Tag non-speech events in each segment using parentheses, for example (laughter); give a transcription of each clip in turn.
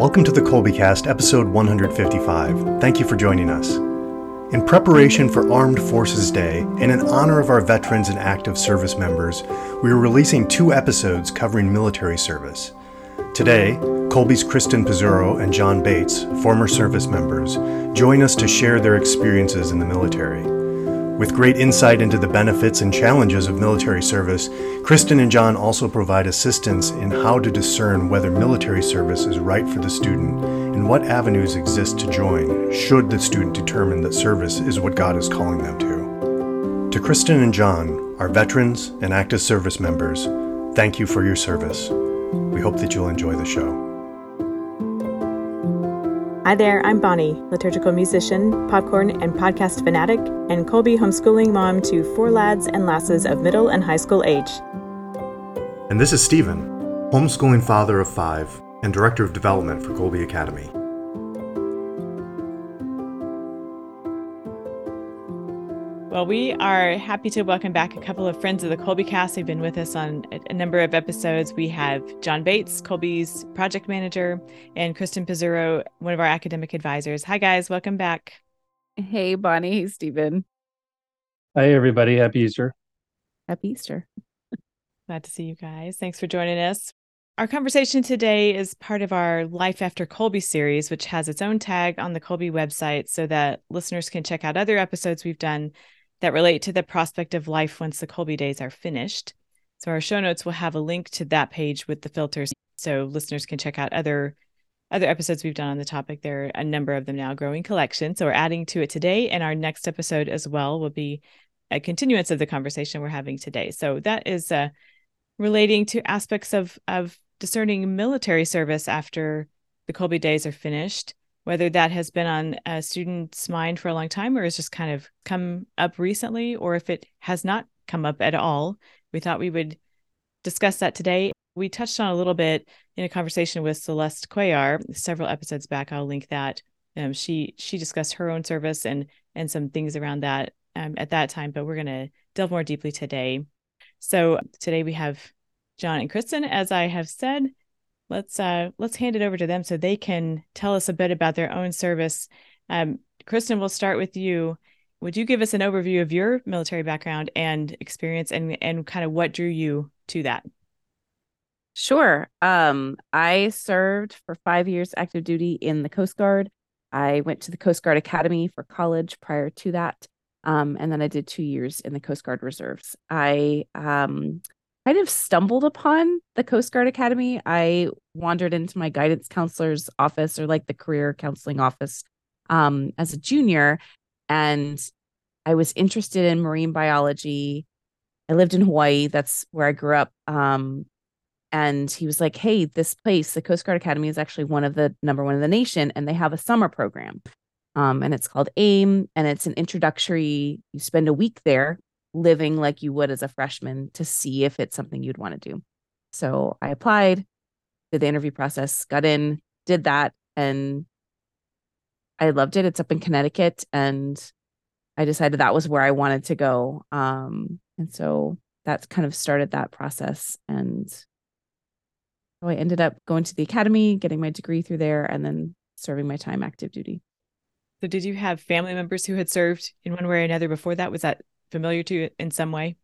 Welcome to the Kolbecast, episode 155. Thank you for joining us. In preparation for Armed Forces Day and in honor of our veterans and active service members, we are releasing two episodes covering military service. Today, Kolbe's Krysten Pizzurro and Jon Bates, former service members, join us to share their experiences in the military. With great insight into the benefits and challenges of military service, Krysten and Jon also provide assistance in how to discern whether military service is right for the student and what avenues exist to join should the student determine that service is what God is calling them to. To Krysten and Jon, our veterans and active service members, thank you for your service. We hope that you'll enjoy the show. Hi there, I'm Bonnie, liturgical musician, popcorn and podcast fanatic, and Kolbe homeschooling mom to four lads and lasses of middle and high school age. And this is Stephen, homeschooling father of five and director of development for Kolbe Academy. Well, we are happy to welcome back a couple of friends of the Kolbecast. They've been with us on a number of episodes. We have Jon Bates, Kolbe's project manager, and Krysten Pizzurro, one of our academic advisors. Hi, guys. Welcome back. Hey, Bonnie. Hey, Stephen. Hi, everybody. Happy Easter. Happy Easter. Glad to see you guys. Thanks for joining us. Our conversation today is part of our Life After Kolbe series, which has its own tag on the Kolbe website so that listeners can check out other episodes we've done that relate to the prospect of life once the Kolbe days are finished. So our show notes will have a link to that page with the filters so listeners can check out other other episodes we've done on the topic. There are a number of them now, growing collection. So we're adding to it today, and our next episode as well will be a continuance of the conversation we're having today. So that is uh, relating to aspects of of discerning military service after the Kolbe days are finished whether that has been on a student's mind for a long time or has just kind of come up recently, or if it has not come up at all. We thought we would discuss that today. We touched on a little bit in a conversation with Celeste Cuellar several episodes back. I'll link that. Um, she she discussed her own service and and some things around that um, at that time, but we're going to delve more deeply today. So today we have Jon and Krysten, as I have said, let's uh, let's hand it over to them so they can tell us a bit about their own service. Um, Krysten, we'll start with you. Would you give us an overview of your military background and experience, and and kind of what drew you to that? Sure. Um, I served for five years active duty in the Coast Guard. I went to the Coast Guard Academy for college prior to that. Um, and then I did two years in the Coast Guard Reserves. I um, kind of stumbled upon the Coast Guard Academy. I wandered into my guidance counselor's office or like the career counseling office um, as a junior, and I was interested in marine biology. I lived in Hawaii. That's where I grew up. Um, and he was like, "Hey, this place, the Coast Guard Academy, is actually one of the number one in the nation, and they have a summer program, um, and it's called AIM, and it's an introductory. You spend a week there living like you would as a freshman to see if it's something you'd want to do. So I applied, did the interview process, got in, did that, and I loved it. It's up in Connecticut, and I decided that was where I wanted to go. Um, and so that kind of started that process. And so I ended up going to the academy, getting my degree through there, and then serving my time active duty. So, did you have family members who had served in one way or another before that? Was that familiar to you in some way?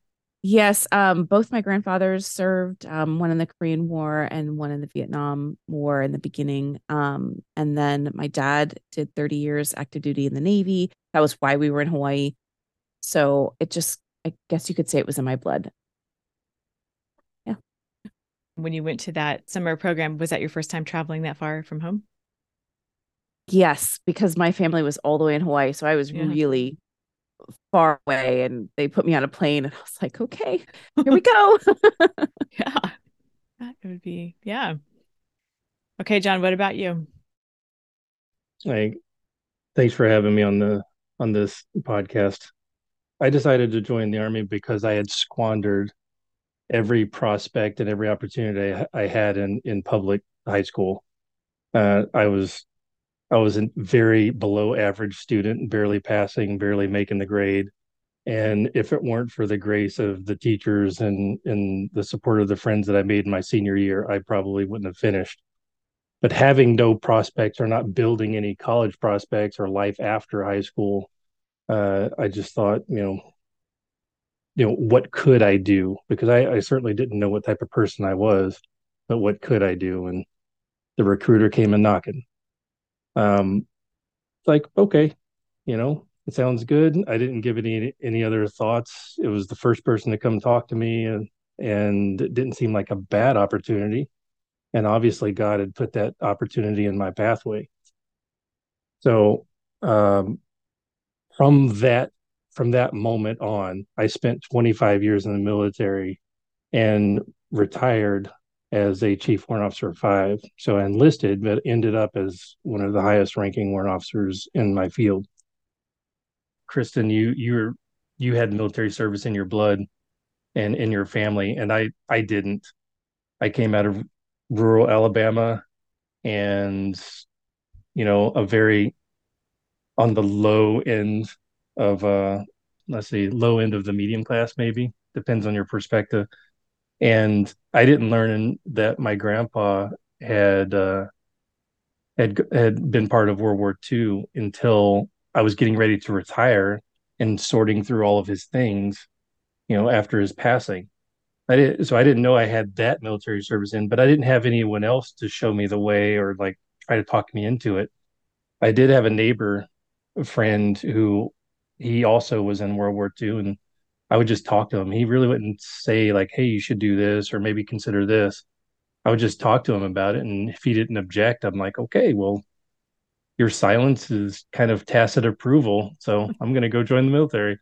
Yes, um, both my grandfathers served, um, one in the Korean War and one in the Vietnam War in the beginning. Um, and then my dad did 30 years active duty in the Navy. That was why we were in Hawaii. So it just, I guess you could say it was in my blood. Yeah. When you went to that summer program, was that your first time traveling that far from home? Yes, because my family was all the way in Hawaii. So I was yeah. really far away and they put me on a plane and I was like, okay, (laughs) here we go. yeah. That would be, yeah. Okay, Jon, what about you? Like, thanks for having me on the on this podcast. I decided to join the army because I had squandered every prospect and every opportunity I had in in public high school. Uh, I was I was a very below average student, barely passing, barely making the grade. And if it weren't for the grace of the teachers and and the support of the friends that I made in my senior year, I probably wouldn't have finished. but having no prospects or not building any college prospects or life after high school, uh, I just thought, you know, you know, what could I do? Because I, I certainly didn't know what type of person I was, but what could I do? And the recruiter came and knocking. Um, like, okay, you know, it sounds good. I didn't give any any other thoughts. It was the first person to come talk to me, and and it didn't seem like a bad opportunity. And obviously, God had put that opportunity in my pathway. So, um, from that from that moment on, I spent 25 years in the military and retired as a chief warrant officer five. So I enlisted, but ended up as one of the highest ranking warrant officers in my field. Krysten, you you're you had military service in your blood and in your family, and I I didn't. I came out of rural Alabama, and you know a very on the low end of uh let's see low end of the medium class maybe depends on your perspective and i didn't learn that my grandpa had uh had had been part of world war ii until i was getting ready to retire and sorting through all of his things you know after his passing. I did so i didn't know i had that military service in but i didn't have anyone else to show me the way or like try to talk me into it. I did have a neighbor a friend who he also was in World War II, and I would just talk to him. He really wouldn't say like, "Hey, you should do this," or maybe consider this. I would just talk to him about it, and if he didn't object, I'm like, "Okay, well, your silence is kind of tacit approval, so I'm going to go join the military."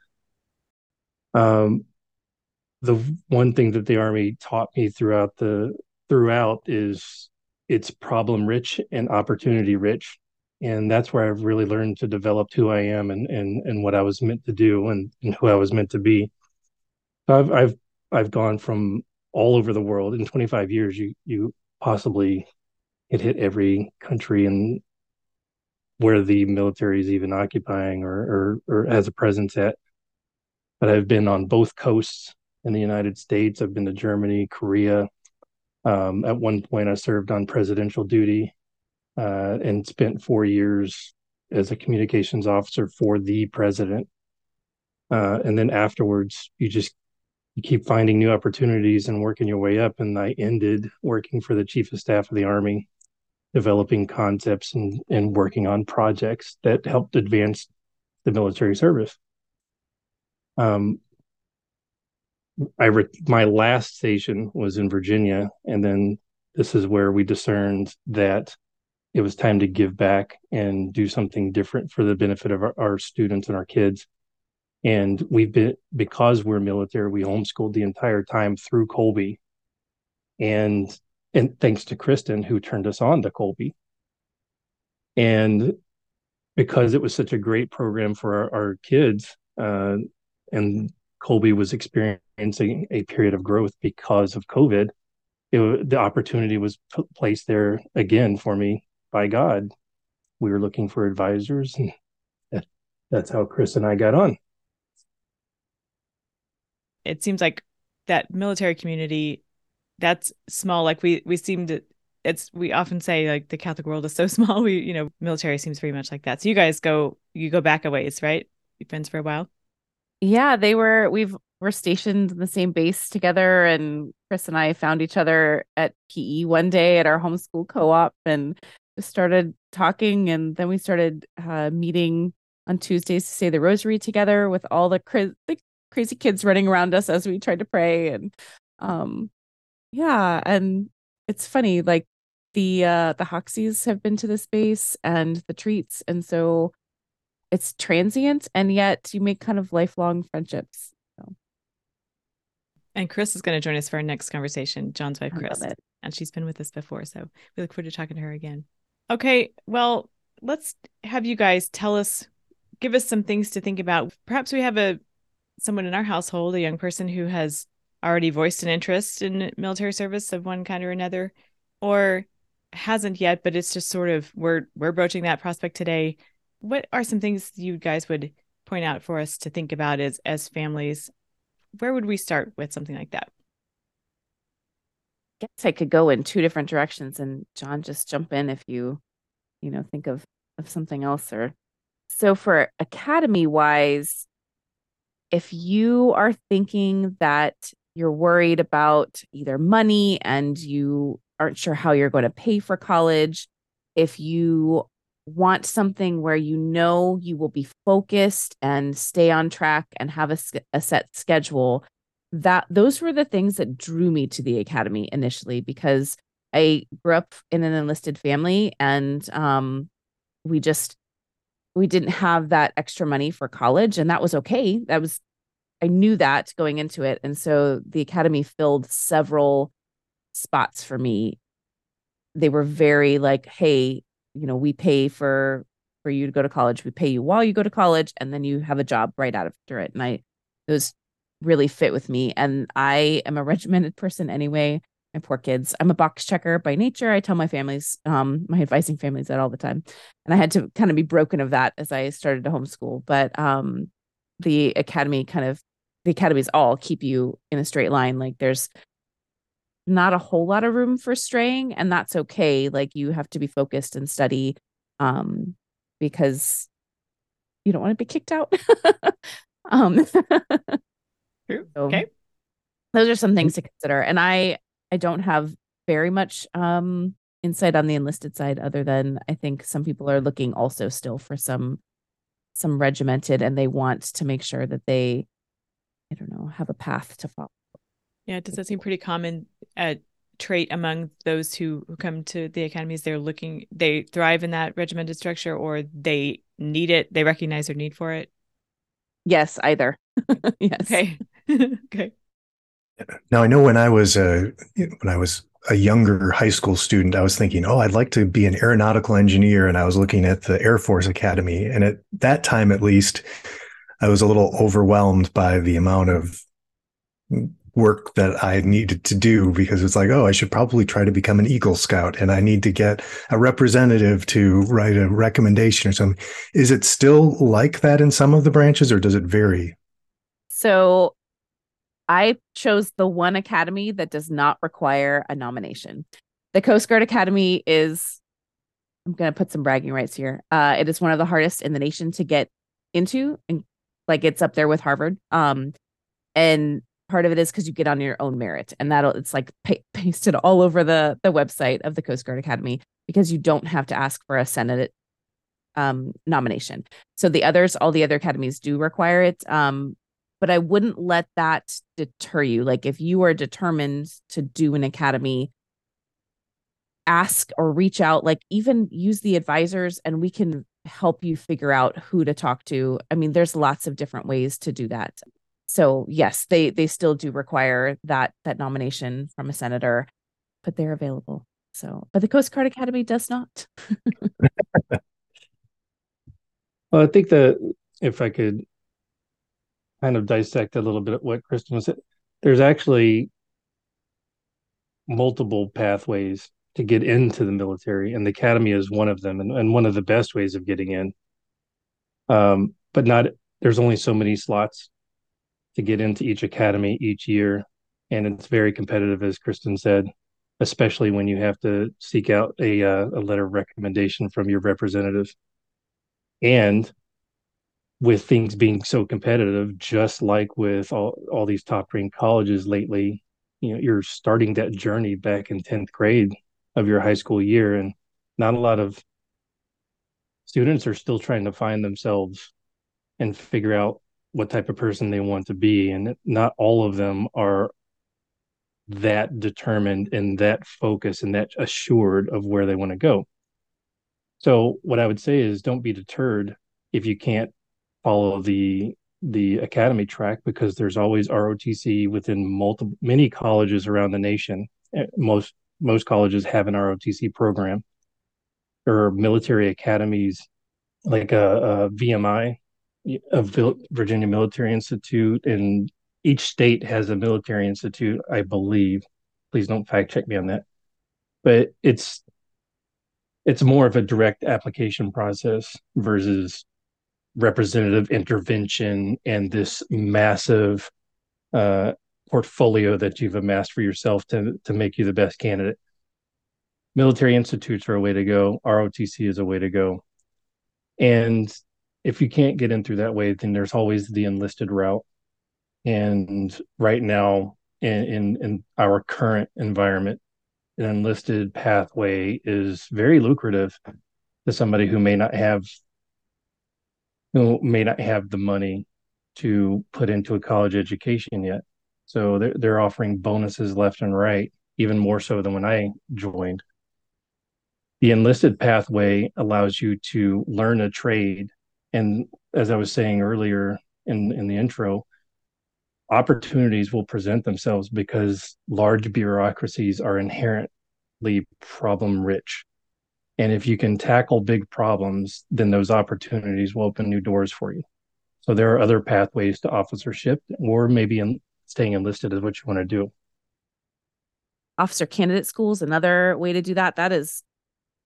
Um, the one thing that the army taught me throughout the throughout is it's problem rich and opportunity rich and that's where I've really learned to develop who I am and and and what I was meant to do and, and who I was meant to be. So I've I've I've gone from all over the world in 25 years. You you possibly it hit every country and where the military is even occupying or, or or has a presence at. But I've been on both coasts in the United States. I've been to Germany, Korea. Um, at one point, I served on presidential duty uh, and spent four years as a communications officer for the president. Uh, and then afterwards, you just you keep finding new opportunities and working your way up. And I ended working for the chief of staff of the army, developing concepts and and working on projects that helped advance the military service. Um, I re- my last station was in Virginia, and then this is where we discerned that it was time to give back and do something different for the benefit of our, our students and our kids. And we've been, because we're military, we homeschooled the entire time through Kolbe. And, and thanks to Krysten, who turned us on to Kolbe. And because it was such a great program for our, our kids, uh, and Kolbe was experiencing a period of growth because of COVID, it, the opportunity was put, placed there again for me by God. We were looking for advisors, and that's how Chris and I got on. It seems like that military community that's small. Like we we seem to it's we often say like the Catholic world is so (laughs) small. We you know military seems very much like that. So you guys go you go back a ways, right? You friends for a while. Yeah, they were. We've we're stationed in the same base together, and Chris and I found each other at PE one day at our homeschool co-op, and started talking and then we started uh, meeting on Tuesdays to say the rosary together with all the, cra- the crazy kids running around us as we tried to pray and um yeah and it's funny like the uh the Hoxies have been to the space and the treats and so it's transient and yet you make kind of lifelong friendships so. and Chris is going to join us for our next conversation Jon's wife Chris and she's been with us before so we look forward to talking to her again Okay, well, let's have you guys tell us, give us some things to think about. Perhaps we have a someone in our household, a young person who has already voiced an interest in military service of one kind or another, or hasn't yet, but it's just sort of we're we're broaching that prospect today. What are some things you guys would point out for us to think about as as families? Where would we start with something like that? Guess I could go in two different directions and Jon just jump in if you, you know, think of of something else or so for academy wise, if you are thinking that you're worried about either money and you aren't sure how you're going to pay for college, if you want something where you know you will be focused and stay on track and have a, a set schedule, that those were the things that drew me to the academy initially because I grew up in an enlisted family and um, we just we didn't have that extra money for college and that was okay. That was I knew that going into it and so the academy filled several spots for me. They were very like, hey, you know, we pay for for you to go to college. We pay you while you go to college and then you have a job right after it. And I those really fit with me. And I am a regimented person anyway. My poor kids. I'm a box checker by nature. I tell my families, um, my advising families that all the time. And I had to kind of be broken of that as I started to homeschool. But um, the academy kind of the academies all keep you in a straight line. Like there's not a whole lot of room for straying, and that's okay. Like you have to be focused and study um because you don't want to be kicked out. (laughs) um (laughs) True. So okay. Those are some things to consider. And I I don't have very much um insight on the enlisted side other than I think some people are looking also still for some some regimented and they want to make sure that they I don't know, have a path to follow. Yeah, does that seem pretty common uh, trait among those who, who come to the academies? They're looking, they thrive in that regimented structure, or they need it. They recognize their need for it. Yes, either. (laughs) yes. Okay. (laughs) okay. Now I know when I was a when I was a younger high school student, I was thinking, oh, I'd like to be an aeronautical engineer, and I was looking at the Air Force Academy, and at that time, at least, I was a little overwhelmed by the amount of work that I needed to do because it's like, oh, I should probably try to become an Eagle Scout and I need to get a representative to write a recommendation or something. Is it still like that in some of the branches or does it vary? So I chose the one academy that does not require a nomination. The Coast Guard Academy is, I'm going to put some bragging rights here. Uh, it is one of the hardest in the nation to get into, and like it's up there with Harvard. Um, and part of it is because you get on your own merit, and that'll it's like pa- (laughs) pasted all over the the website of the Coast Guard Academy because you don't have to ask for a Senate um, nomination. So the others, all the other academies do require it. Um, but I wouldn't let that deter you. Like if you are determined to do an academy, ask or reach out, like even use the advisors and we can help you figure out who to talk to. I mean, there's lots of different ways to do that. So yes, they they still do require that that nomination from a senator, but they're available. So, but the Coast Guard Academy does not. (laughs) well, I think that if I could kind of dissect a little bit what Krysten said, there's actually multiple pathways to get into the military, and the academy is one of them, and, and one of the best ways of getting in. Um, but not there's only so many slots to get into each academy each year, and it's very competitive, as Krysten said, especially when you have to seek out a uh, a letter of recommendation from your representative. And with things being so competitive, just like with all, all these top ranked colleges lately, you know, you're starting that journey back in 10th grade of your high school year. And not a lot of students are still trying to find themselves and figure out what type of person they want to be. And not all of them are that determined and that focused and that assured of where they want to go. So what I would say is don't be deterred if you can't follow the the academy track because there's always ROTC within multiple many colleges around the nation. Eh, most most colleges have an ROTC program. Are military academies like a, a VMI, a Virginia Military Institute, and each state has a military institute, I believe. Please don't fact check me on that. But it's it's more of a direct application process versus representative intervention and this massive uh, portfolio that you've amassed for yourself to to make you the best candidate. Military institutes are a way to go. ROTC is a way to go. And if you can't get in through that way, then there's always the enlisted route. And right now, in, in, in our current environment, an enlisted pathway is very lucrative to somebody who may not have who may not have the money to put into a college education yet. So they're, they're offering bonuses left and right, even more so than when I joined. The enlisted pathway allows you to learn a trade. And as I was saying earlier in, in the intro, opportunities will present themselves because large bureaucracies are inherently problem rich. And if you can tackle big problems, then those opportunities will open new doors for you. So there are other pathways to officership, or maybe in, staying enlisted is what you want to do. Officer candidate schools, another way to do that. That is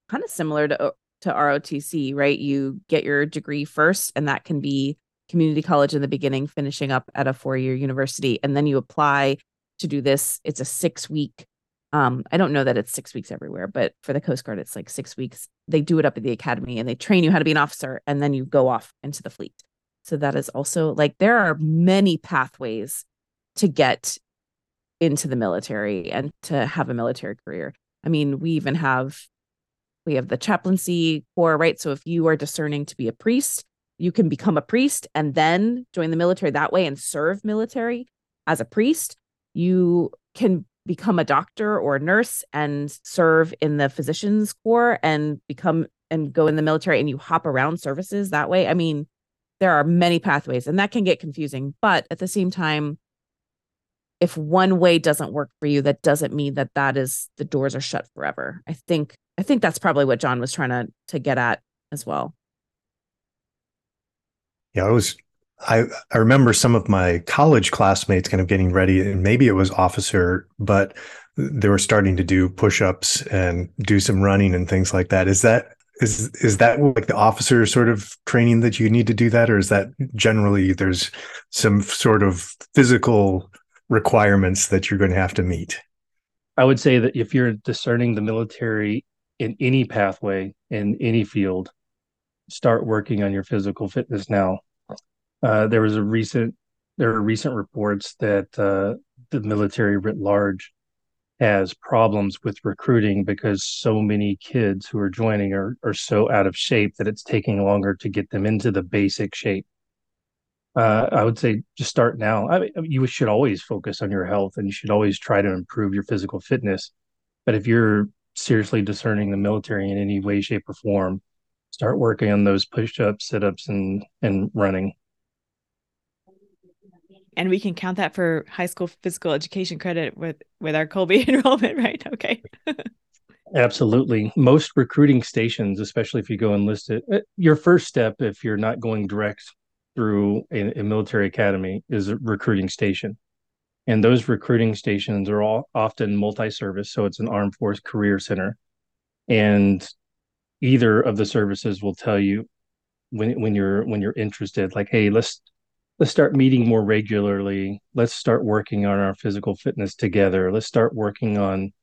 kind of similar to to ROTC, right? You get your degree first, and that can be community college in the beginning, finishing up at a four year university, and then you apply to do this. It's a six week um, I don't know that it's six weeks everywhere, but for the Coast Guard, it's like six weeks. They do it up at the academy and they train you how to be an officer, and then you go off into the fleet. So that is also like there are many pathways to get into the military and to have a military career. I mean, we even have we have the chaplaincy corps, right? So if you are discerning to be a priest, you can become a priest and then join the military that way and serve military as a priest. You can become a doctor or a nurse and serve in the physician's corps and become and go in the military and you hop around services that way. I mean, there are many pathways and that can get confusing, but at the same time if one way doesn't work for you that doesn't mean that that is the doors are shut forever. I think I think that's probably what Jon was trying to to get at as well. Yeah, I was I, I remember some of my college classmates kind of getting ready, and maybe it was officer, but they were starting to do push-ups and do some running and things like that. Is that is is that like the officer sort of training that you need to do that, or is that generally there's some sort of physical requirements that you're going to have to meet? I would say that if you're discerning the military in any pathway in any field, start working on your physical fitness now uh, there was a recent there are recent reports that uh, the military writ large has problems with recruiting because so many kids who are joining are, are so out of shape that it's taking longer to get them into the basic shape. Uh, I would say just start now. I mean, you should always focus on your health and you should always try to improve your physical fitness. But if you're seriously discerning the military in any way, shape, or form, start working on those push ups, sit ups, and, and running and we can count that for high school physical education credit with with our Kolbe (laughs) enrollment, right? Okay. Absolutely. Most recruiting stations, especially if you go enlisted, uh, your first step, if you're not going direct through a, a military academy, is a recruiting station. And those recruiting stations are all often multi-service, so it's an armed force career center. And either of the services will tell you when when you're when you're interested, like, hey, let's let's start meeting more regularly. Let's start working on our physical fitness together. Let's start working on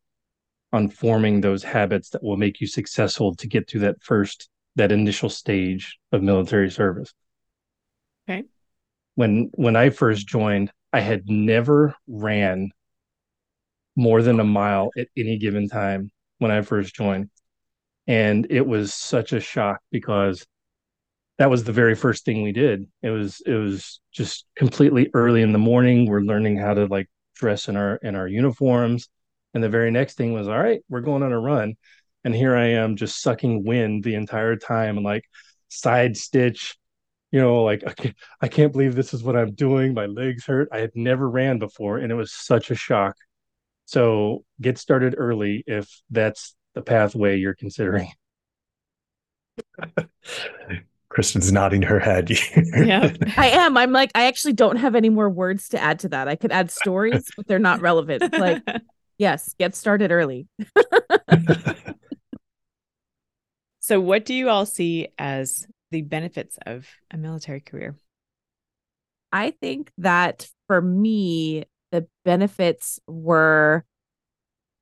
on forming those habits that will make you successful to get through that first that initial stage of military service. Okay. When when i first joined i had never ran more than a mile at any given time when i first joined. And it was such a shock because that was the very first thing we did. It was it was just completely early in the morning. We're learning how to like dress in our in our uniforms. And the very next thing was, all right, we're going on a run. And here I am just sucking wind the entire time and like side stitch, you know, like I can't, I can't believe this is what I'm doing. My legs hurt. I had never ran before and it was such a shock. So get started early if that's the pathway you're considering. (laughs) Krysten's nodding her head. (laughs) yeah. I am. I'm like, I actually don't have any more words to add to that. I could add stories, but they're not relevant. Like, (laughs) yes, get started early. (laughs) so, what do you all see as the benefits of a military career? I think that for me, the benefits were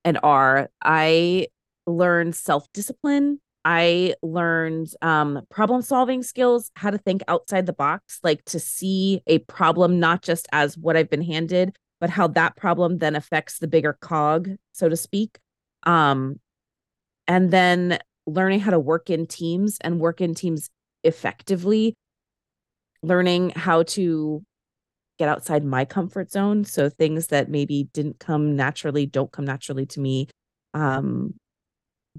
and are I learned self discipline. I learned um, problem solving skills, how to think outside the box, like to see a problem not just as what I've been handed, but how that problem then affects the bigger cog, so to speak. Um, and then learning how to work in teams and work in teams effectively, learning how to get outside my comfort zone. So things that maybe didn't come naturally, don't come naturally to me. Um,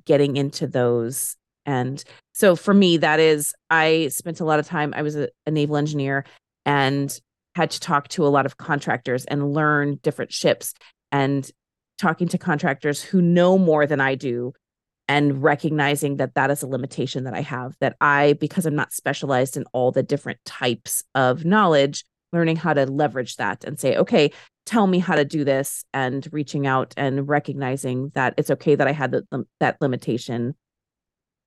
getting into those. And so for me, that is, I spent a lot of time, I was a, a naval engineer and had to talk to a lot of contractors and learn different ships and talking to contractors who know more than I do and recognizing that that is a limitation that I have that I because I'm not specialized in all the different types of knowledge learning how to leverage that and say okay tell me how to do this and reaching out and recognizing that it's okay that I had the, that limitation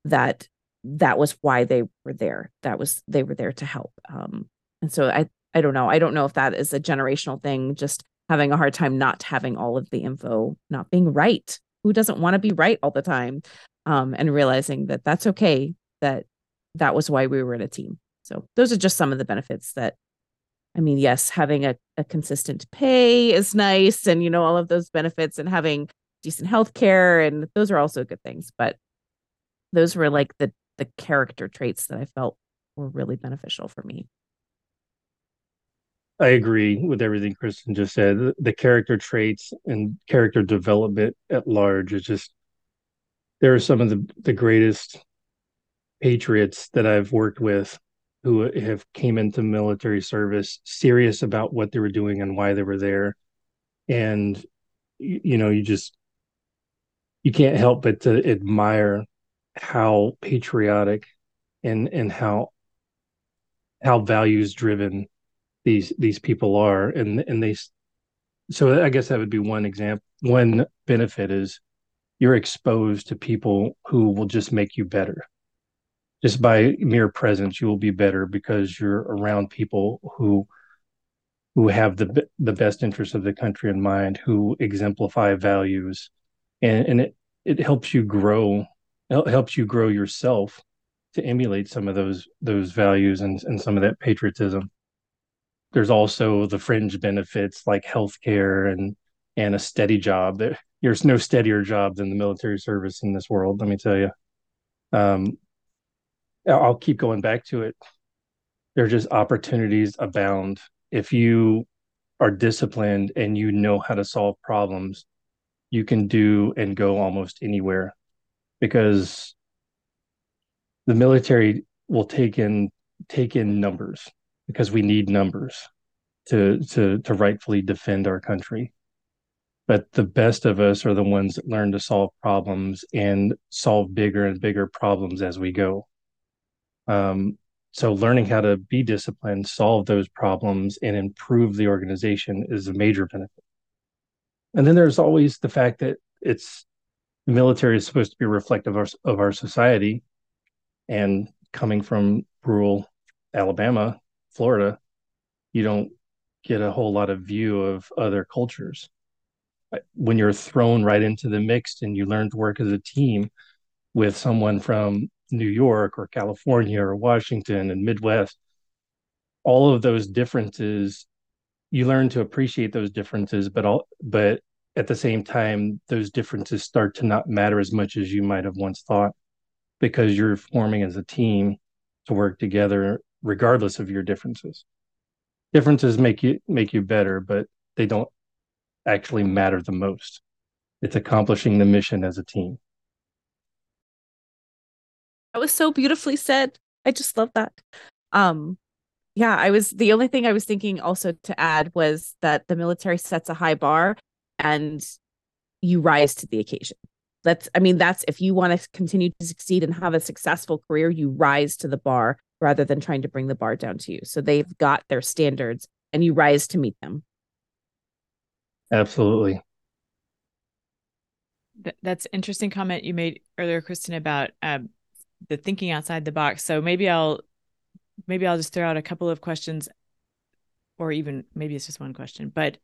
that that was why they were there that was they were there to help um and so I I don't know. I don't know if that is a generational thing just having a hard time not having all of the info not being right. Who doesn't want to be right all the time? Um and realizing that that's okay that that was why we were in a team. So those are just some of the benefits that I mean, yes, having a, a consistent pay is nice and, you know, all of those benefits and having decent health care and those are also good things. But those were like the the character traits that I felt were really beneficial for me. I agree with everything Krysten just said. The, character traits and character development at large is just there are some of the, the greatest patriots that I've worked with who have came into military service serious about what they were doing and why they were there. And you know you just you can't help but to admire how patriotic and and how how values driven these these people are. And and they so i guess that would be one example one benefit is you're exposed to people who will just make you better just by mere presence you will be better because you're around people who who have the the best interests of the country in mind who exemplify values. And and it it helps you grow it helps you grow yourself to emulate some of those those values and, and some of that patriotism. There's also the fringe benefits like healthcare and and a steady job. There's no steadier job than the military service in this world let me tell you. Um, I'll keep going back to it. There just opportunities abound. If you are disciplined and you know how to solve problems, you can do and go almost anywhere because the military will take in take in numbers because we need numbers to to to rightfully defend our country but the best of us are the ones that learn to solve problems and solve bigger and bigger problems as we go um, so learning how to be disciplined, solve those problems, and improve the organization is a major benefit. And then there's always the fact that it's the military is supposed to be reflective of our, of our society. And coming from rural Alabama, Florida, you don't get a whole lot of view of other cultures. When you're thrown right into the mix and you learn to work as a team with someone from New York or California or Washington and Midwest, all of those differences, you learn to appreciate those differences, but all but at the same time, those differences start to not matter as much as you might have once thought because you're forming as a team to work together regardless of your differences. Differences make you make you better, but they don't actually matter the most. It's accomplishing the mission as a team. That was so beautifully said. I just love that. Um, yeah, I was the only thing I was thinking also to add was that the military sets a high bar and you rise to the occasion. That's, I mean, that's if you want to continue to succeed and have a successful career, you rise to the bar rather than trying to bring the bar down to you. So they've got their standards and you rise to meet them. Absolutely. That's interesting comment you made earlier, Krysten, about um, the thinking outside the box. So maybe I'll maybe I'll just throw out a couple of questions or even maybe it's just one question, but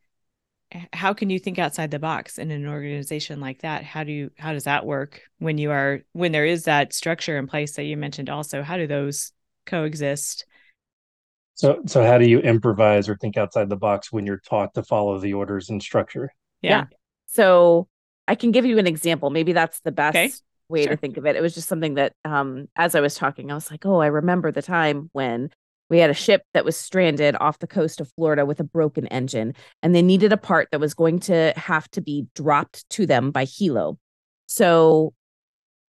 how can you think outside the box in an organization like that how do you how does that work when you are when there is that structure in place that you mentioned also how do those coexist so so how do you improvise or think outside the box when you're taught to follow the orders and structure yeah, Yeah. So I can give you an example. Maybe that's the best Okay. Way Sure. to think of it. It was just something that um as I was talking, I was like, "Oh, I remember the time when we had a ship that was stranded off the coast of Florida with a broken engine and they needed a part that was going to have to be dropped to them by helo. So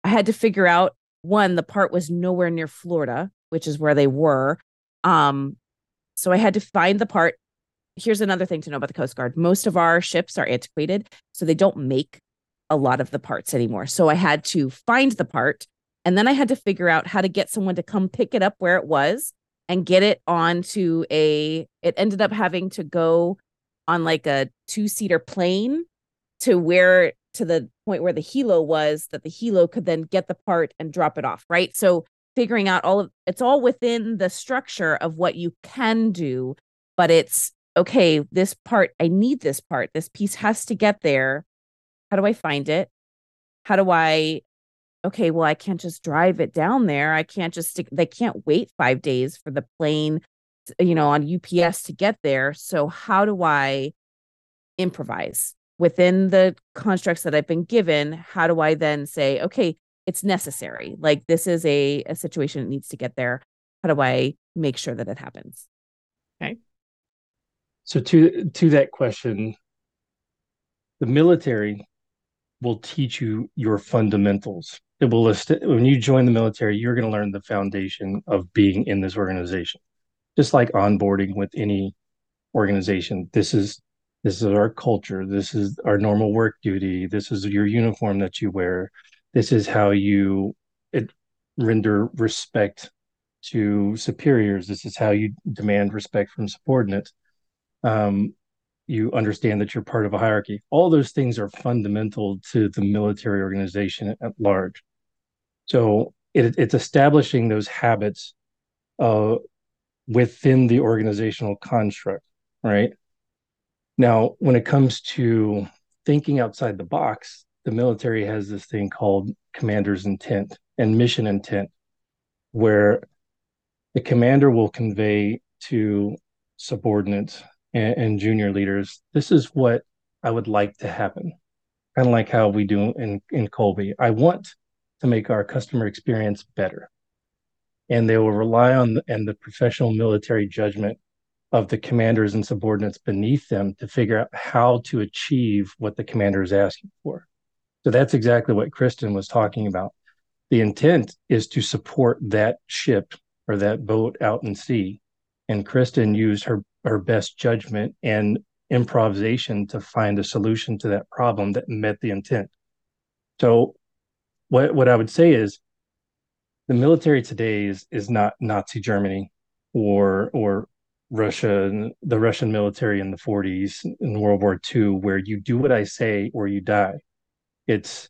I had to figure out one the part was nowhere near Florida, which is where they were. Um so I had to find the part here's another thing to know about the Coast Guard. Most of our ships are antiquated, so they don't make a lot of the parts anymore. So I had to find the part and then I had to figure out how to get someone to come pick it up where it was and get it onto a it ended up having to go on like a two-seater plane to where to the point where the helo was that the helo could then get the part and drop it off, right? So figuring out all of it's all within the structure of what you can do, but it's okay, this part, I need this part. This piece has to get there. How do I find it? How do I, okay, well, I can't just drive it down there. I can't just stick, they can't wait five days for the plane, you know, on UPS to get there. So, how do I improvise within the constructs that I've been given? How do I then say, okay, it's necessary? Like, this is a, a situation that needs to get there. How do I make sure that it happens? Okay. So to to that question, the military will teach you your fundamentals. It will list when you join the military, you're going to learn the foundation of being in this organization. Just like onboarding with any organization, this is this is our culture. This is our normal work duty. This is your uniform that you wear. This is how you it, render respect to superiors. This is how you demand respect from subordinates um, you understand that you're part of a hierarchy. All those things are fundamental to the military organization at large. So it, it's establishing those habits uh, within the organizational construct, right? Now, when it comes to thinking outside the box, the military has this thing called commander's intent and mission intent, where the commander will convey to subordinates and, and junior leaders, this is what I would like to happen. Kind of like how we do in, in Kolbe. I want to make our customer experience better. And they will rely on the, and the professional military judgment of the commanders and subordinates beneath them to figure out how to achieve what the commander is asking for. So that's exactly what Krysten was talking about. The intent is to support that ship or that boat out in sea. And Krysten used her her best judgment and improvisation to find a solution to that problem that met the intent. So what what I would say is the military today is is not Nazi Germany or or Russia the Russian military in the 40s in World War II where you do what I say or you die. It's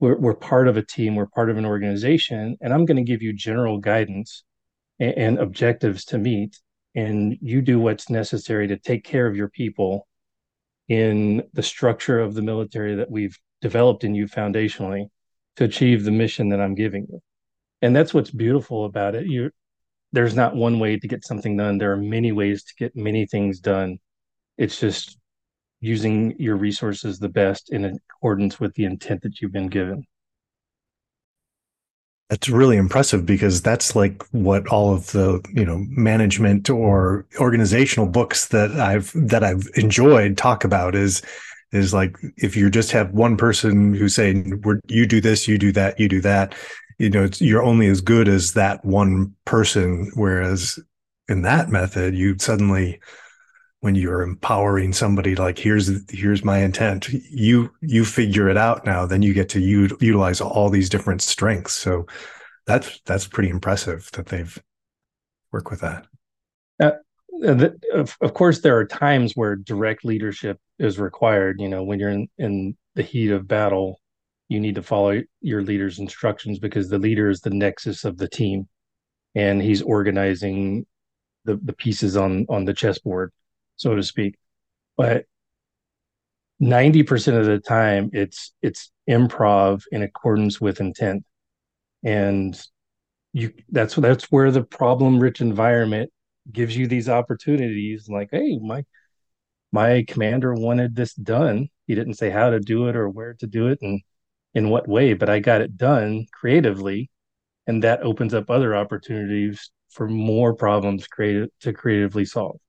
we're we're part of a team, we're part of an organization, and I'm going to give you general guidance and, and objectives to meet and you do what's necessary to take care of your people in the structure of the military that we've developed in you foundationally to achieve the mission that I'm giving you. And that's what's beautiful about it. You there's not one way to get something done. There are many ways to get many things done. It's just using your resources the best in accordance with the intent that you've been given. That's really impressive because that's like what all of the, you know, management or organizational books that I've that I've enjoyed talk about is is like if you just have one person who's saying we're you do this, you do that, you do that, you know, it's, you're only as good as that one person. Whereas in that method you suddenly when you're empowering somebody like here's here's my intent. You you figure it out now then you get to u- utilize all these different strengths. So that's that's pretty impressive that they've worked with that. Uh, the, of, of course, there are times where direct leadership is required. You know, when you're in, in the heat of battle, you need to follow your leader's instructions because the leader is the nexus of the team, and he's organizing the the pieces on on the chessboard, so to speak. But 90% of the time it's it's improv in accordance with intent. And you that's that's where the problem rich environment gives you these opportunities like hey my my commander wanted this done. He didn't say how to do it or where to do it and in what way but i got it done creatively. And that opens up other opportunities for more problems created to creatively solve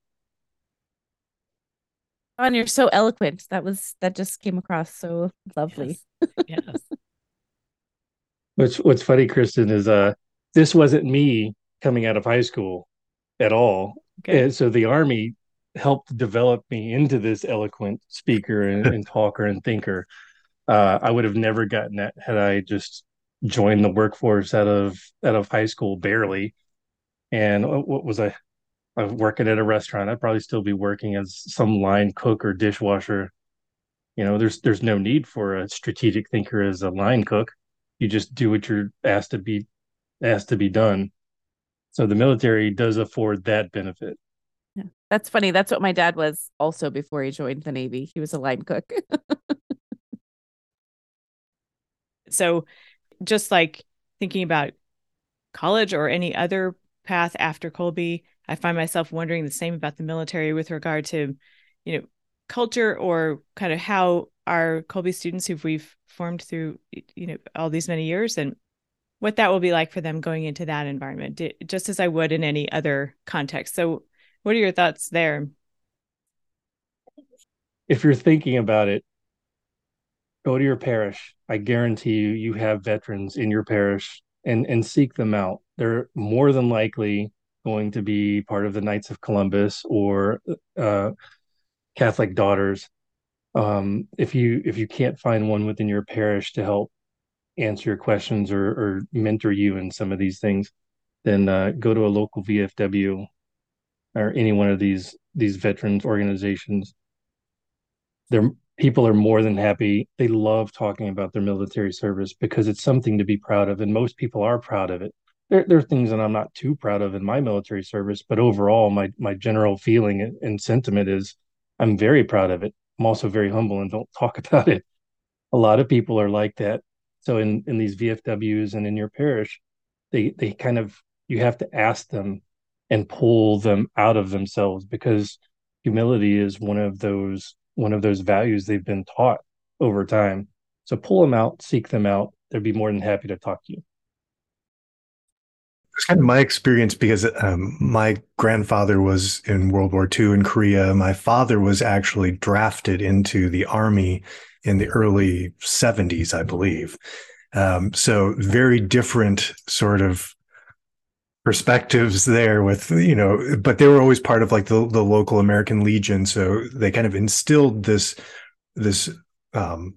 Jon, you're so eloquent. That was that just came across so lovely. Yes. yes. (laughs) what's what's funny, Krysten, is uh this wasn't me coming out of high school at all. Okay. And so the army helped develop me into this eloquent speaker and, (laughs) and talker and thinker. Uh, I would have never gotten that had I just joined the workforce out of out of high school barely. And uh, what was I? Was working at a restaurant. I'd probably still be working as some line cook or dishwasher. You know, there's there's no need for a strategic thinker as a line cook. You just do what you're asked to be asked to be done. So the military does afford that benefit. Yeah. That's funny. That's what my dad was also before he joined the Navy. He was a line cook. (laughs) so just like thinking about college or any other path after Kolbe, I find myself wondering the same about the military with regard to, you know, culture or kind of how our Kolbe students who we've formed through, you know, all these many years and what that will be like for them going into that environment, just as I would in any other context. So, what are your thoughts there? If you're thinking about it, go to your parish. I guarantee you, you have veterans in your parish and, and seek them out. They're more than likely going to be part of the Knights of Columbus or uh, Catholic Daughters. Um, if you if you can't find one within your parish to help answer your questions or, or mentor you in some of these things, then uh, go to a local VFW or any one of these these veterans organizations. Their people are more than happy. They love talking about their military service because it's something to be proud of, and most people are proud of it there, there are things that I'm not too proud of in my military service, but overall, my my general feeling and, sentiment is I'm very proud of it. I'm also very humble and don't (laughs) talk about it. A lot of people are like that. So in in these VFWs and in your parish, they they kind of you have to ask them and pull them out of themselves because humility is one of those one of those values they've been taught over time. So pull them out, seek them out. They'd be more than happy to talk to you was kind of my experience because um, my grandfather was in World War II in Korea. My father was actually drafted into the army in the early 70s, I believe. Um, so very different sort of perspectives there with you know but they were always part of like the, the local american legion so they kind of instilled this this um,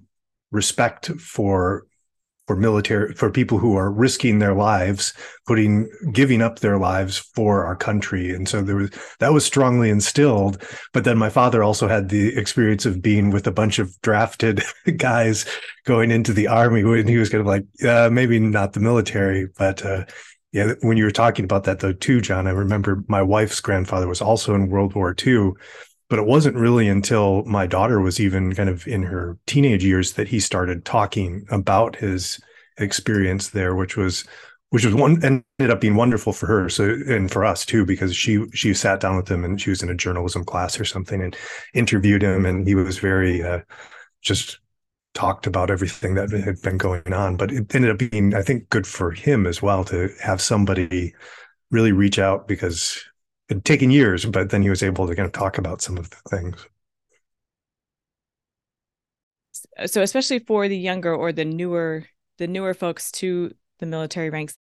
respect for for military for people who are risking their lives putting giving up their lives for our country. And so there was that was strongly instilled. But then my father also had the experience of being with a bunch of drafted (laughs) guys going into the army and he was kind of like uh, maybe not the military but uh, yeah when you were talking about that though too Jon i remember my wife's grandfather was also in world war ii but it wasn't really until my daughter was even kind of in her teenage years that he started talking about his experience there, which was which was one ended up being wonderful for her. So and for us too, because she she sat down with him and she was in a journalism class or something and interviewed him, and he was very uh, just talked about everything that had been going on. But it ended up being, I think, good for him as well to have somebody really reach out because it taken years, but then he was able to kind of talk about some of the things. So, especially for the younger or the newer, the newer folks to the military ranks,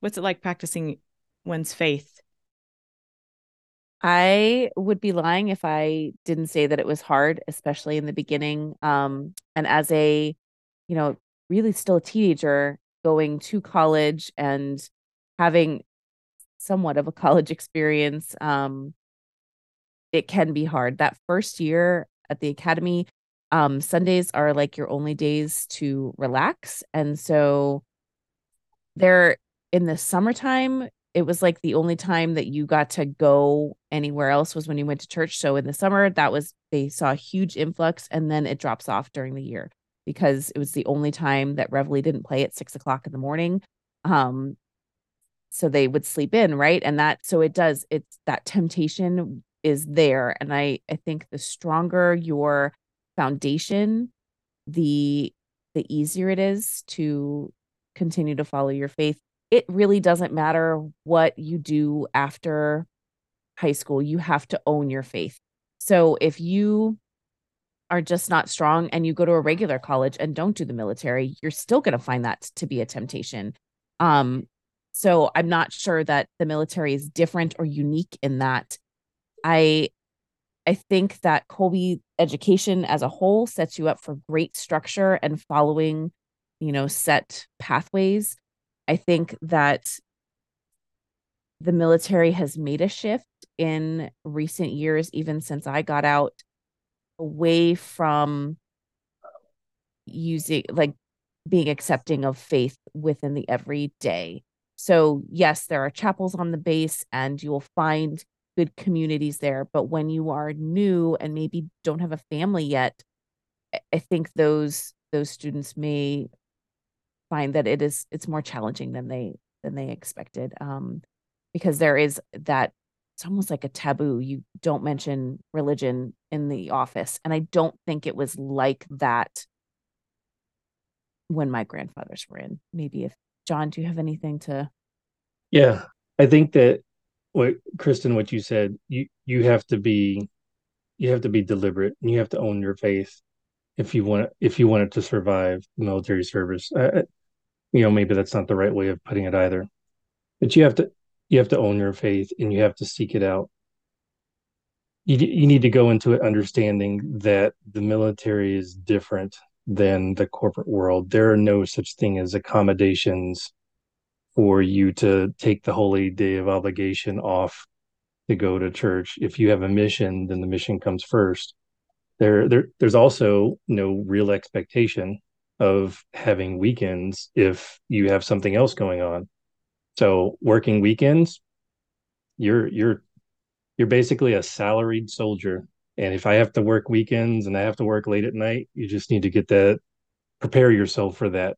what's it like practicing one's faith? I would be lying if I didn't say that it was hard, especially in the beginning. Um, and as a, you know, really still a teenager going to college and having somewhat of a college experience, um, it can be hard. That first year at the academy, um, Sundays are like your only days to relax. And so they're in the summertime, it was like the only time that you got to go anywhere else was when you went to church. So in the summer, that was they saw a huge influx, and then it drops off during the year because it was the only time that Reveille didn't play at six o'clock in the morning. Um, so they would sleep in, right? And that so it does. It's that temptation is there, and I I think the stronger your foundation, the the easier it is to continue to follow your faith it really doesn't matter what you do after high school. You have to own your faith. So if you are just not strong and you go to a regular college and don't do the military, you're still going to find that to be a temptation. Um, so I'm not sure that the military is different or unique in that. I I think that Kolbe education as a whole sets you up for great structure and following, you know, set pathways. I think that the military has made a shift in recent years, even since I got out, away from using like being accepting of faith within the everyday. So, yes, there are chapels on the base and you will find good communities there. But when you are new and maybe don't have a family yet, I think those those students may find that it is it's more challenging than they than they expected um because there is that it's almost like a taboo you don't mention religion in the office and i don't think it was like that when my grandfathers were in maybe if Jon do you have anything to yeah i think that what Krysten what you said you you have to be you have to be deliberate and you have to own your faith if you want if you want it to survive military service. Uh, you know maybe that's not the right way of putting it either but you have to you have to own your faith and you have to seek it out. You, you need to go into it understanding that the military is different than the corporate world there are no such thing as accommodations for you to take the holy day of obligation off to go to church if you have a mission then the mission comes first there, there there's also no real expectation of having weekends if you have something else going on. So working weekends, you're you're you're basically a salaried soldier. And if I have to work weekends and I have to work late at night, you just need to get that prepare yourself for that.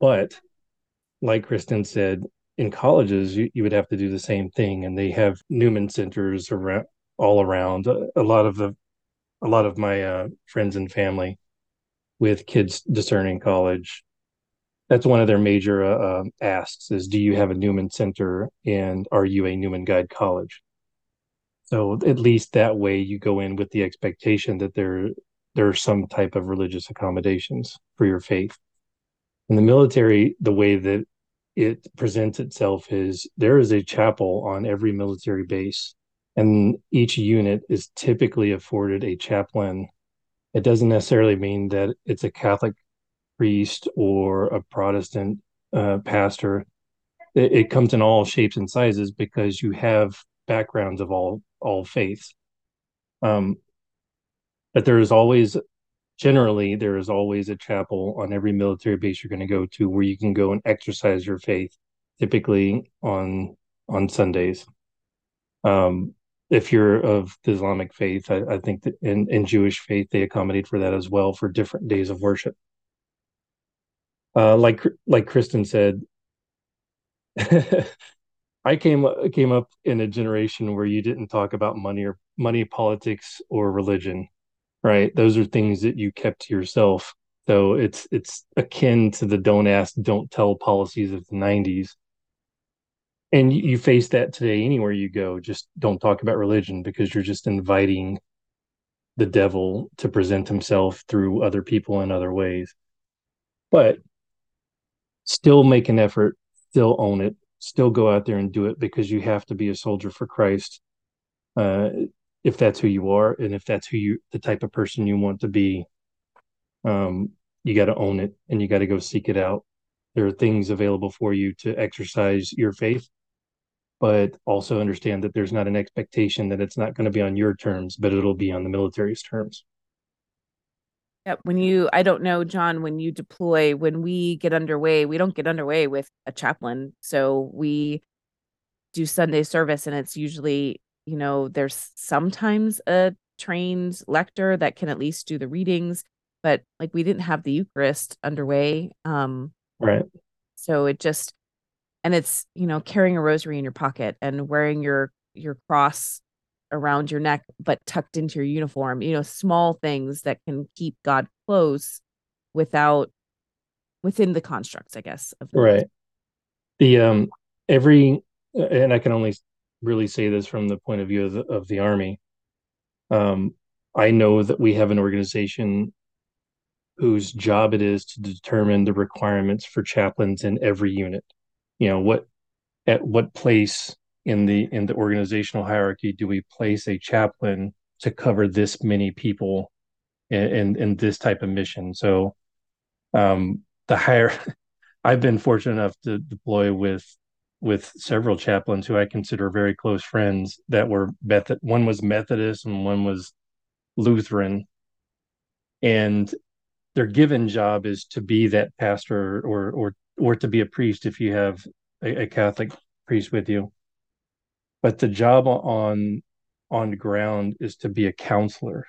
But like Krysten said, in colleges, you, you would have to do the same thing. And they have Newman centers around all around. A, lot of the a lot of my uh, friends and family with kids discerning college that's one of their major uh, um, asks is do you have a newman center and are you a newman guide college so at least that way you go in with the expectation that there there are some type of religious accommodations for your faith in the military the way that it presents itself is there is a chapel on every military base and each unit is typically afforded a chaplain it doesn't necessarily mean that it's a Catholic priest or a Protestant uh, pastor. It, it, comes in all shapes and sizes because you have backgrounds of all all faiths. Um, but there is always, generally, there is always a chapel on every military base you're going to go to where you can go and exercise your faith. Typically on on Sundays. Um, if you're of the Islamic faith, I, I think that in, in Jewish faith they accommodate for that as well for different days of worship. Uh, like like Krysten said, (laughs) I came uh, came up in a generation where you didn't talk about money or money, politics, or religion, right? Those are things that you kept to yourself. So it's it's akin to the don't ask, don't tell policies of the '90s and you face that today anywhere you go just don't talk about religion because you're just inviting the devil to present himself through other people in other ways but still make an effort still own it still go out there and do it because you have to be a soldier for christ uh, if that's who you are and if that's who you the type of person you want to be um, you got to own it and you got to go seek it out there are things available for you to exercise your faith but also understand that there's not an expectation that it's not going to be on your terms, but it'll be on the military's terms. Yep. When you, I don't know, Jon, when you deploy, when we get underway, we don't get underway with a chaplain. So we do Sunday service, and it's usually, you know, there's sometimes a trained lector that can at least do the readings, but like we didn't have the Eucharist underway. Um, right. So it just, and it's, you know, carrying a rosary in your pocket and wearing your, your cross around your neck, but tucked into your uniform, you know, small things that can keep God close without, within the constructs, I guess. Of the right. The, um, every, and I can only really say this from the point of view of the, of the army. Um, I know that we have an organization whose job it is to determine the requirements for chaplains in every unit. You know, what at what place in the in the organizational hierarchy do we place a chaplain to cover this many people in in, in this type of mission? So um the higher (laughs) I've been fortunate enough to deploy with with several chaplains who I consider very close friends that were Method one was Methodist and one was Lutheran. And their given job is to be that pastor or or or to be a priest if you have a, a Catholic priest with you. But the job on on ground is to be a counselor.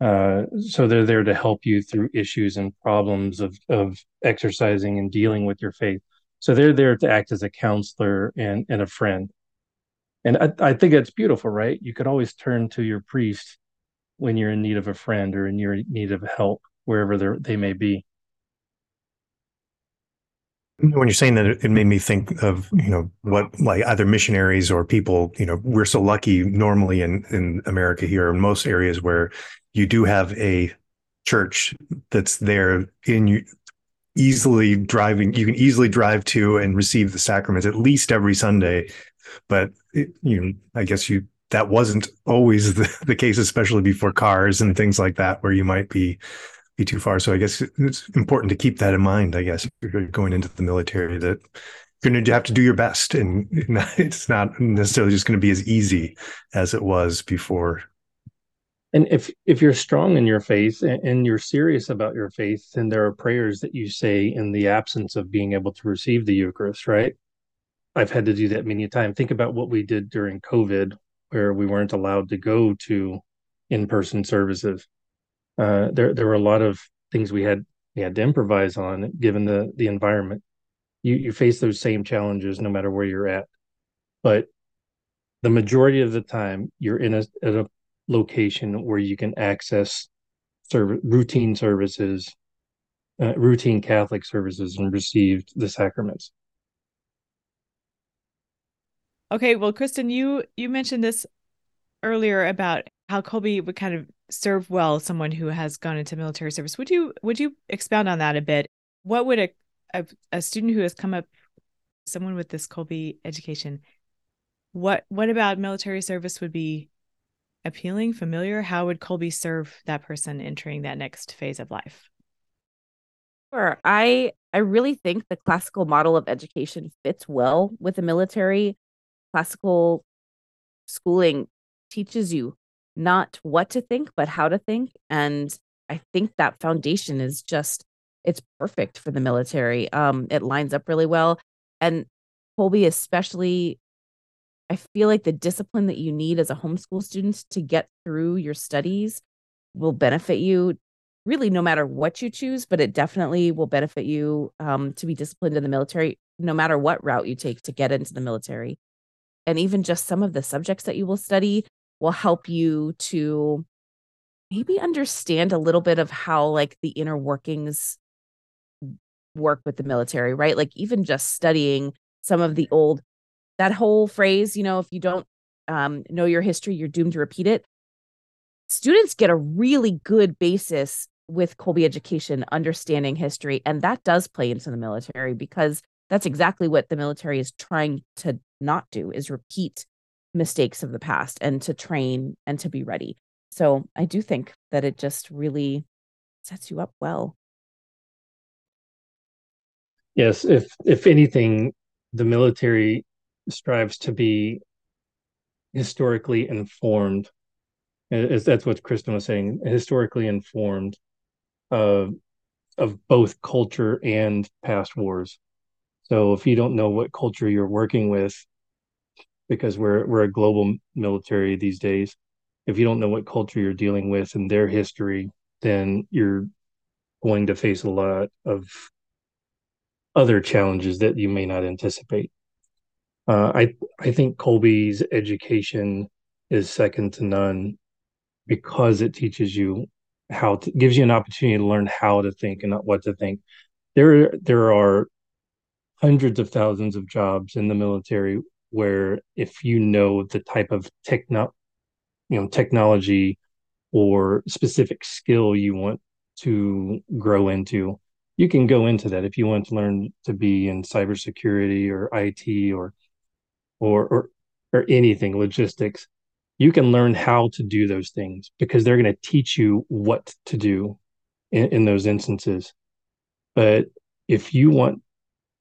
Uh, so they're there to help you through issues and problems of of exercising and dealing with your faith. So they're there to act as a counselor and and a friend. And I, I think it's beautiful, right? You could always turn to your priest when you're in need of a friend or in your need of help wherever they may be. When you're saying that, it made me think of you know what like either missionaries or people. You know, we're so lucky normally in in America here in most areas where you do have a church that's there in you easily driving you can easily drive to and receive the sacraments at least every sunday but it, you know i guess you that wasn't always (laughs) the, the case especially before cars and things like that where you might be be too far. So I guess it's important to keep that in mind. I guess if you're going into the military, that you're going to have to do your best, and (laughs) it's not necessarily just going to be as easy as it was before. And if if you're strong in your faith and you're serious about your faith, then there are prayers that you say in the absence of being able to receive the Eucharist, right? I've had to do that many a time. Think about what we did during COVID, where we weren't allowed to go to in-person services uh, there there were a lot of things we had we had to improvise on given the the environment. You you face those same challenges no matter where you're at, but the majority of the time you're in a at a location where you can access serv- routine services, uh, routine Catholic services, and receive the sacraments. Okay, well, Krysten, you you mentioned this earlier about how Kolbe would kind of serve well someone who has gone into military service. Would you would you expound on that a bit? What would a a, a student who has come up, someone with this Kolbe education, what what about military service would be appealing, familiar? How would Kolbe serve that person entering that next phase of life? Sure. I I really think the classical model of education fits well with the military. Classical schooling teaches you not what to think, but how to think. And I think that foundation is just it's perfect for the military. Um, it lines up really well. And Kolbe, especially, I feel like the discipline that you need as a homeschool student to get through your studies will benefit you really no matter what you choose, but it definitely will benefit you um, to be disciplined in the military, no matter what route you take to get into the military. And even just some of the subjects that you will study will help you to maybe understand a little bit of how like the inner workings work with the military, right? Like even just studying some of the old that whole phrase, you know, if you don't um, know your history, you're doomed to repeat it. Students get a really good basis with Kolbe education, understanding history, and that does play into the military because that's exactly what the military is trying to not do is repeat mistakes of the past and to train and to be ready. So I do think that it just really sets you up well. Yes, if if anything, the military strives to be historically informed. As that's what Krysten was saying, historically informed of of both culture and past wars. So if you don't know what culture you're working with, because we're we're a global military these days. If you don't know what culture you're dealing with and their history, then you're going to face a lot of other challenges that you may not anticipate. Uh, I I think Kolbe's education is second to none because it teaches you how to gives you an opportunity to learn how to think and not what to think. There there are hundreds of thousands of jobs in the military where if you know the type of techno you know technology or specific skill you want to grow into you can go into that. If you want to learn to be in cybersecurity or IT or or or, or anything logistics you can learn how to do those things because they're going to teach you what to do in, in those instances. But if you want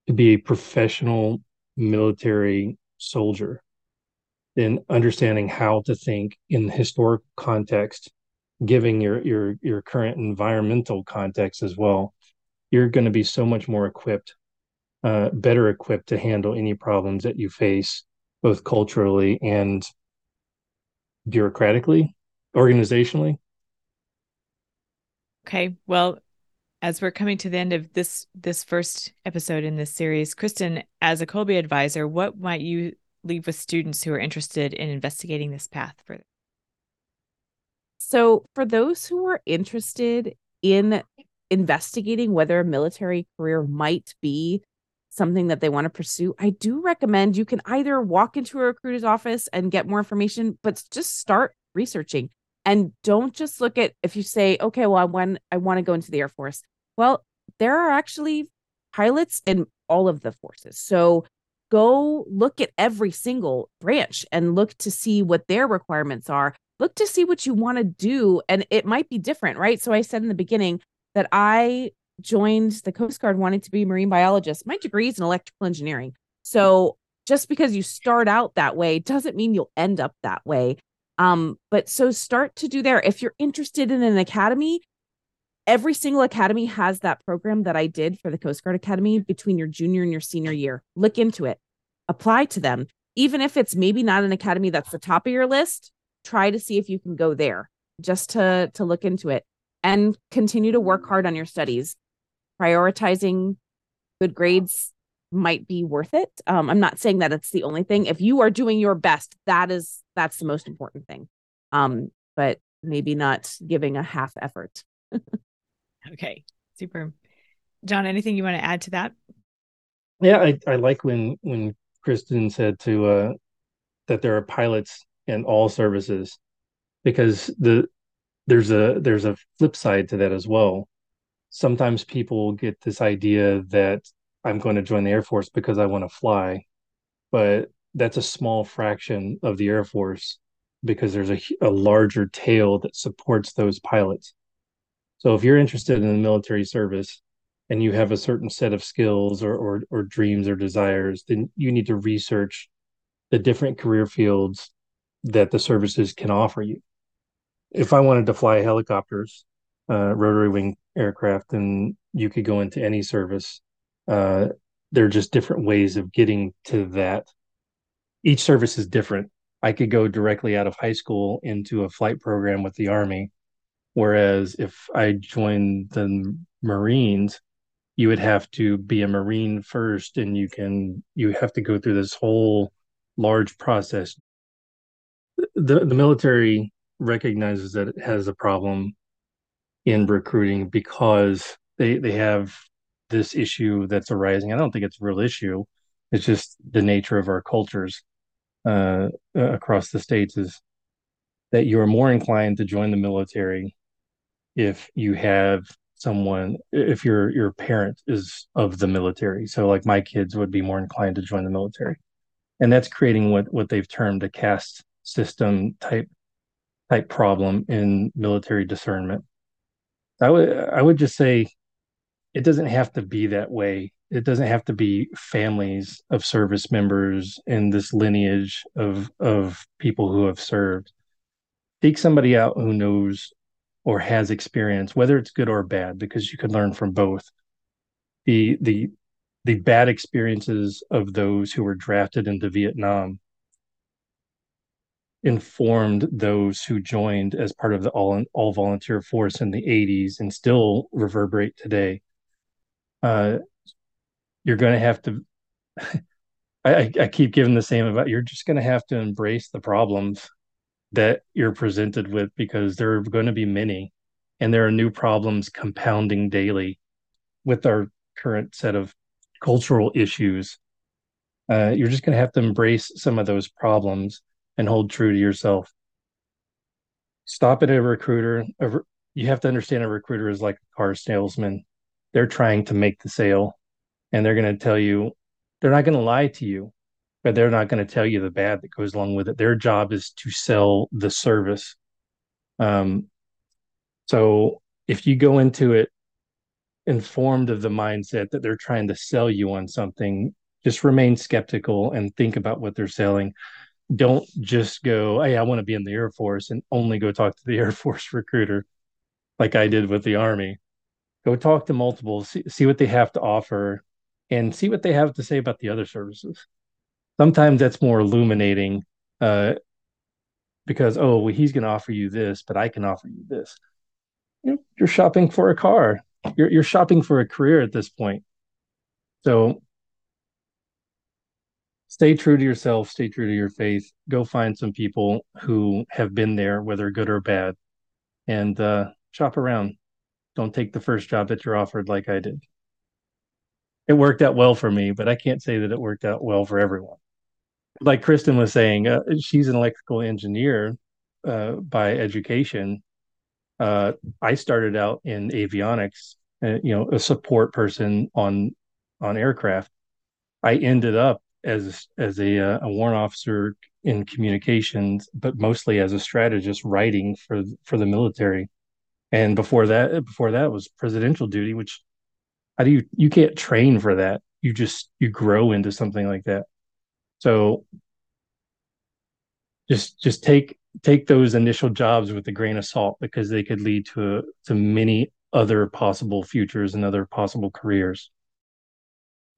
to be a professional military soldier then understanding how to think in historic context giving your your your current environmental context as well you're going to be so much more equipped uh, better equipped to handle any problems that you face both culturally and bureaucratically, organizationally. Okay. Well, as we're coming to the end of this this first episode in this series, Krysten, as a Kolbe advisor, what might you leave with students who are interested in investigating this path further? So, for those who are interested in investigating whether a military career might be something that they want to pursue, I do recommend you can either walk into a recruiter's office and get more information, but just start researching and don't just look at if you say, okay, well, I want I want to go into the Air Force. Well, there are actually pilots in all of the forces. So go look at every single branch and look to see what their requirements are. Look to see what you want to do. And it might be different, right? So I said in the beginning that I joined the Coast Guard wanting to be a marine biologist. My degree is in electrical engineering. So just because you start out that way doesn't mean you'll end up that way. Um, but so start to do there. If you're interested in an academy, every single academy has that program that I did for the Coast Guard Academy between your junior and your senior year. Look into it, apply to them. Even if it's maybe not an academy that's the top of your list, try to see if you can go there just to to look into it and continue to work hard on your studies prioritizing good grades might be worth it. Um, I'm not saying that it's the only thing. If you are doing your best, that is that's the most important thing. Um, but maybe not giving a half effort. (laughs) okay, super. Jon, anything you want to add to that? Yeah, I, I like when when Krysten said to uh, that there are pilots in all services because the there's a there's a flip side to that as well sometimes people get this idea that I'm going to join the Air Force because I want to fly, but that's a small fraction of the Air Force because there's a, a larger tail that supports those pilots. So if you're interested in the military service and you have a certain set of skills or, or, or dreams or desires, then you need to research the different career fields that the services can offer you. If I wanted to fly helicopters, uh, rotary wing aircraft, and you could go into any service. Uh, there are just different ways of getting to that. Each service is different. I could go directly out of high school into a flight program with the Army, whereas if I joined the Marines, you would have to be a Marine first, and you can you have to go through this whole large process. The the military recognizes that it has a problem in recruiting because they they have this issue that's arising. I don't think it's a real issue. It's just the nature of our cultures uh, across the states is that you are more inclined to join the military if you have someone if your your parent is of the military. So like my kids would be more inclined to join the military. And that's creating what what they've termed a caste system type type problem in military discernment I would I would just say it doesn't have to be that way. It doesn't have to be families of service members in this lineage of of people who have served. Seek somebody out who knows or has experience, whether it's good or bad, because you could learn from both. The the the bad experiences of those who were drafted into Vietnam informed those who joined as part of the all all volunteer force in the 80s and still reverberate today uh, you're going to have to (laughs) I, I keep giving the same about you're just going to have to embrace the problems that you're presented with because there are going to be many and there are new problems compounding daily with our current set of cultural issues uh, you're just going to have to embrace some of those problems and hold true to yourself. Stop at a recruiter. You have to understand a recruiter is like a car salesman. They're trying to make the sale and they're going to tell you, they're not going to lie to you, but they're not going to tell you the bad that goes along with it. Their job is to sell the service. Um, so if you go into it informed of the mindset that they're trying to sell you on something, just remain skeptical and think about what they're selling don't just go, hey, I want to be in the Air Force and only go talk to the (laughs) Air Force recruiter like I did with the Army. Go talk to multiple, see, see what they have to offer, and see what they have to say about the other services. Sometimes that's more illuminating uh, because, oh, well, he's going to offer you this, but I can offer you this. You know, you're shopping for a car, you're, you're shopping for a career at this point. So stay true to yourself, stay true to your faith. Go find some people who have been there, whether good or bad, and uh, shop around. Don't take the first job that you're offered like I did. It worked out well for me, but I can't say that it worked out well for everyone. Like Krysten was saying, uh, she's an electrical engineer uh, by education. Uh, I started out in avionics, uh, you know, a support person on on aircraft. I ended up as as a uh, a warrant officer in communications, but mostly as a strategist writing for for the military. And before that, before that was presidential duty, which how do you you can't train for that? You just you grow into something like that. So just just take take those initial jobs with a grain of salt because they could lead to a, to many other possible futures and other possible careers.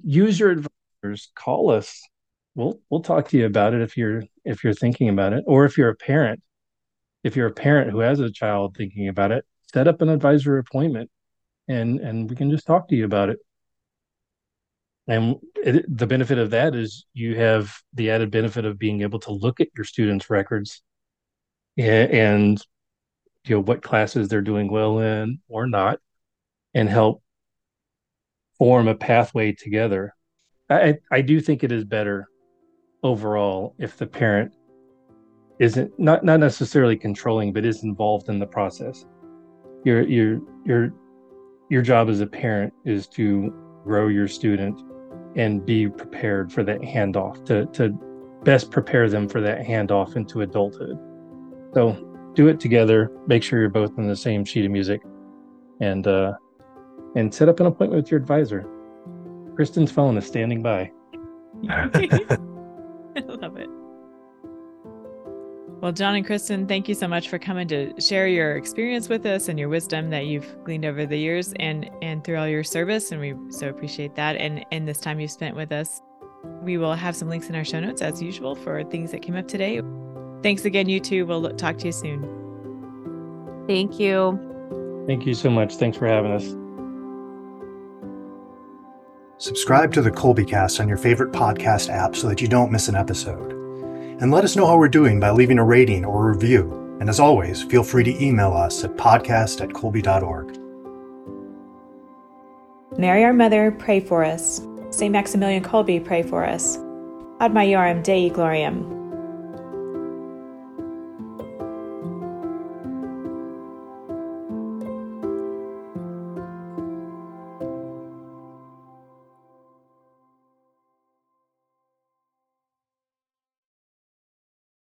Use your advisors, call us. We'll we'll talk to you about it if you're if you're thinking about it, or if you're a parent. If you're a parent who has a child thinking about it, set up an advisor appointment, and and we can just talk to you about it. And it, the benefit of that is you have the added benefit of being able to look at your students' records and, you know what classes they're doing well in or not, and help form a pathway together I I do think it is better overall if the parent isn't not not necessarily controlling, but is involved in the process. Your your your your job as a parent is to grow your student and be prepared for that handoff to to best prepare them for that handoff into adulthood. So do it together. Make sure you're both in the same sheet of music, and uh, and set up an appointment with your advisor. Krysten's phone is standing by. (laughs) (laughs) I love it. Well, Jon and Krysten, thank you so much for coming to share your experience with us and your wisdom that you've gleaned over the years and and through all your service, and we so appreciate that and and this time you've spent with us. We will have some links in our show notes as usual for things that came up today. Thanks again, you two. We'll talk to you soon. Thank you. Thank you so much. Thanks for having us. Subscribe to the Kolbecast on your favorite podcast app so that you don't miss an episode. And let us know how we're doing by leaving a rating or a review. And as always, feel free to email us at podcast at kolbe.org. Mary, our mother, pray for us. St. Maximilian Kolbe, pray for us. Ad Maiorem Dei Gloriam.